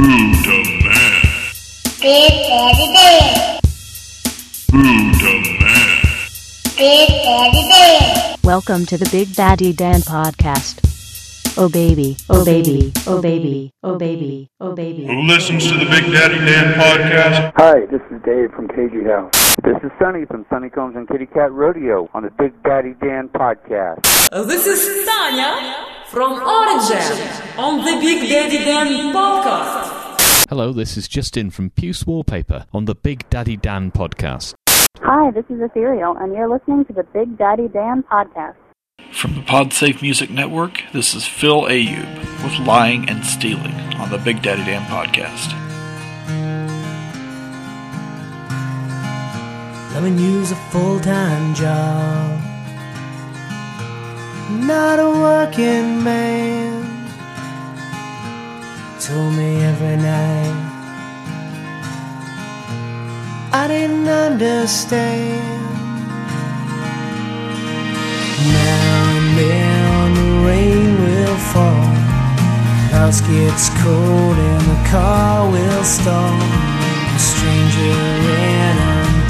Buddha Man. Big Daddy Dan. Buddha Man. Big Daddy Dan. Welcome to the Big Daddy Dan podcast. Oh baby, oh baby, oh baby, oh baby, oh baby. Who listens to the Big Daddy Dan podcast? Hi, this is Dave from KG House. This is Sonny from Sonny Combs and Kitty Cat Rodeo on the Big Daddy Dan podcast. Uh, This is Tanya from Orange on the Big Daddy Dan podcast. Hello, this is Justin from Puce Wallpaper on the Big Daddy Dan podcast. Hi, this is Ethereal, and you're listening to the Big Daddy Dan podcast. From the PodSafe Music Network, this is Phil Ayub with Lying and Stealing on the Big Daddy Dan podcast. Loving you's a full time job. Not a working man. Told me every night. I didn't understand. Now and then the rain will fall. House gets cold and the car will stall.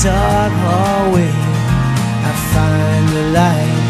Dark hallway. I find the light.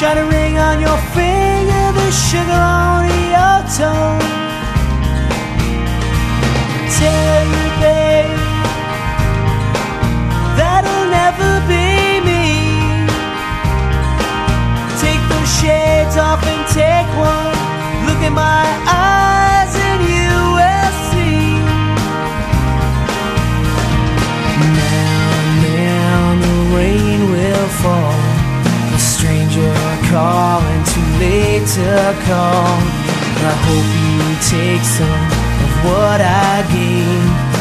Shine a ring on your finger, the sugar on your tongue. Tell you, babe, that'll never be me. Take those shades off and take one. Look in my eyes I hope you take some of what I gave.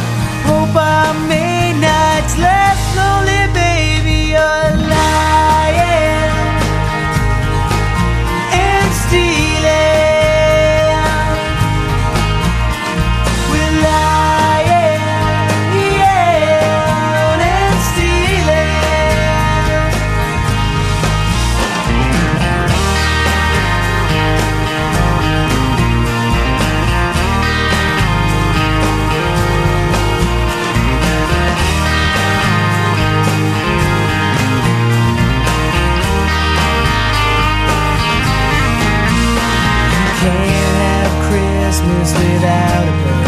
Christmas without a bird.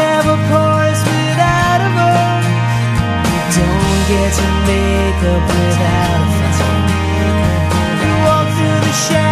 Have a chorus without a verse. You don't get to make up without a fight. You walk through the shadows,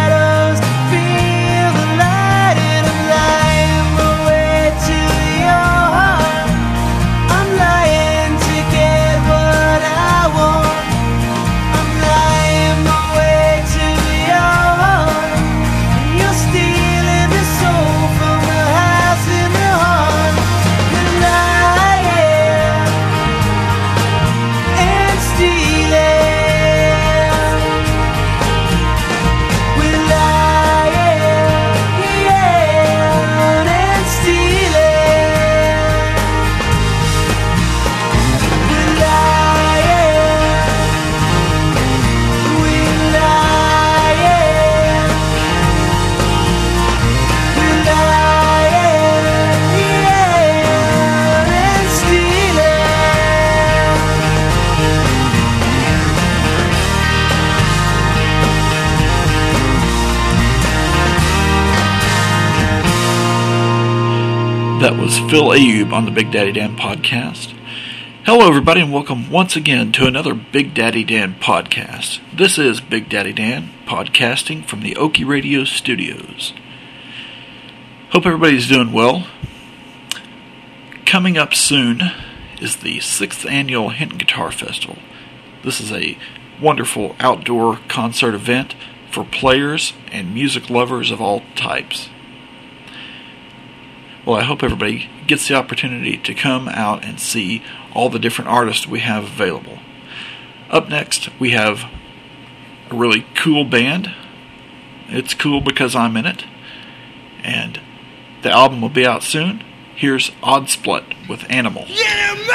That was Phil Ayub on the Big Daddy Dan podcast. Hello, everybody, and welcome once again to another Big Daddy Dan podcast. This is Big Daddy Dan podcasting from the Oki Radio studios. Hope everybody's doing well. Coming up soon is the sixth annual Hinton Guitar Festival. This is a wonderful outdoor concert event for players and music lovers of all types. Well, I hope everybody gets the opportunity to come out and see all the different artists we have available. Up next, we have a really cool band. It's cool because I'm in it. And the album will be out soon. Here's Odd Split with Animal. Give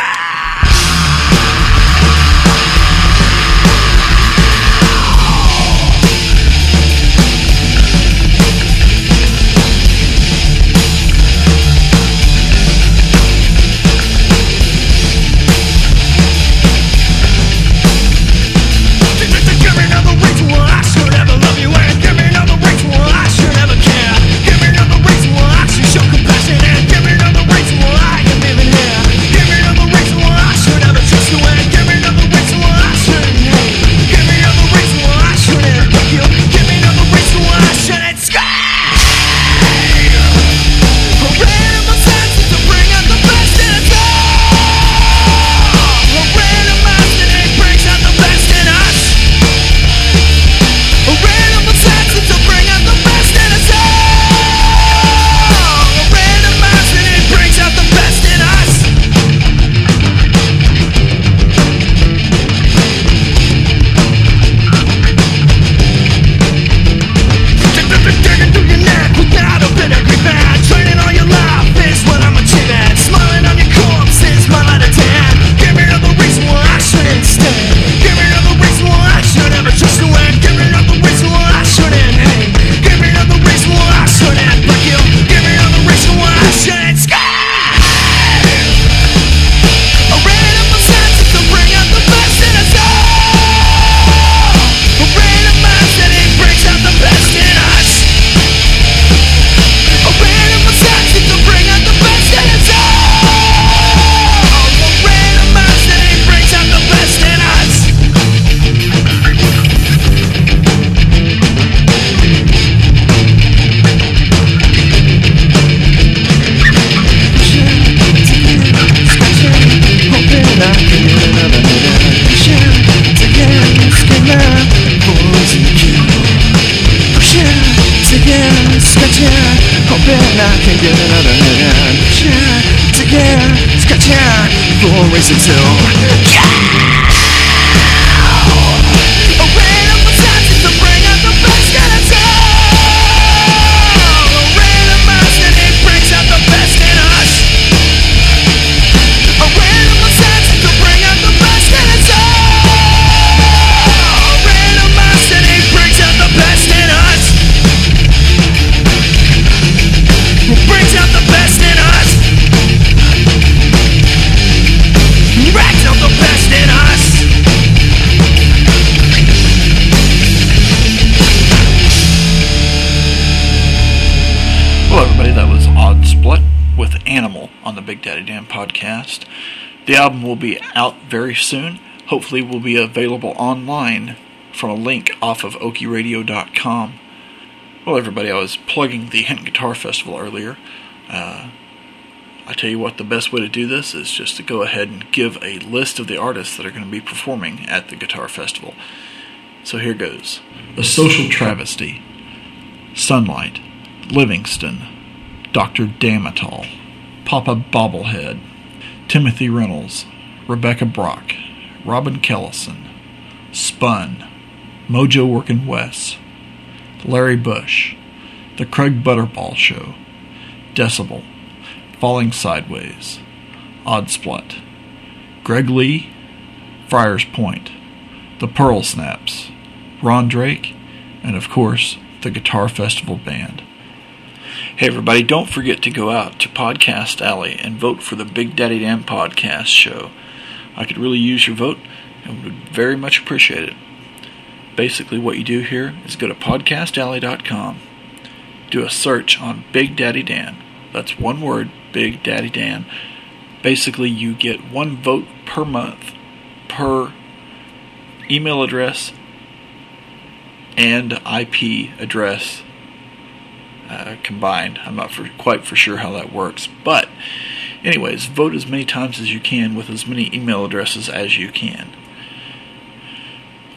for reason to. A podcast. The album will be out very soon. Hopefully, will be available online from a link off of okiradio.com. Well, everybody, I was plugging the Hint Guitar Festival earlier. Uh, I tell you what, the best way to do this is just to go ahead and give a list of the artists that are going to be performing at the Guitar Festival. So here goes The Social Travesty, Sunlight, Livingston, Dr. Damatol, Papa Bobblehead, Timothy Reynolds, Rebecca Brock, Robin Kellison, Spun, Mojo Workin' West, Larry Bush, The Craig Butterball Show, Decibel, Falling Sideways, Odd Split, Greg Lee, Friars Point, The Pearl Snaps, Ron Drake, and of course, the Guitar Festival Band. Hey everybody, don't forget to go out to Podcast Alley and vote for the Big Daddy Dan podcast show. I could really use your vote and would very much appreciate it. Basically, what you do here is go to podcastalley.com, do a search on Big Daddy Dan. That's one word, Big Daddy Dan. Basically, you get one vote per month per email address and IP address uh, combined. I'm not for, quite for sure how that works. But, anyways, vote as many times as you can with as many email addresses as you can.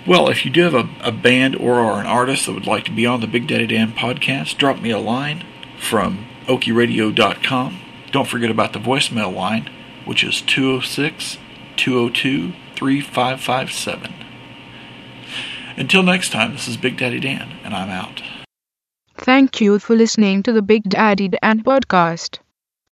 Well, if you do have a, a band or are an artist that would like to be on the Big Daddy Dan podcast, drop me a line from okiradio.com. Don't forget about the voicemail line, which is 206 202 3557. Until next time, this is Big Daddy Dan, and I'm out. Thank you for listening to the Big Daddy Dan podcast.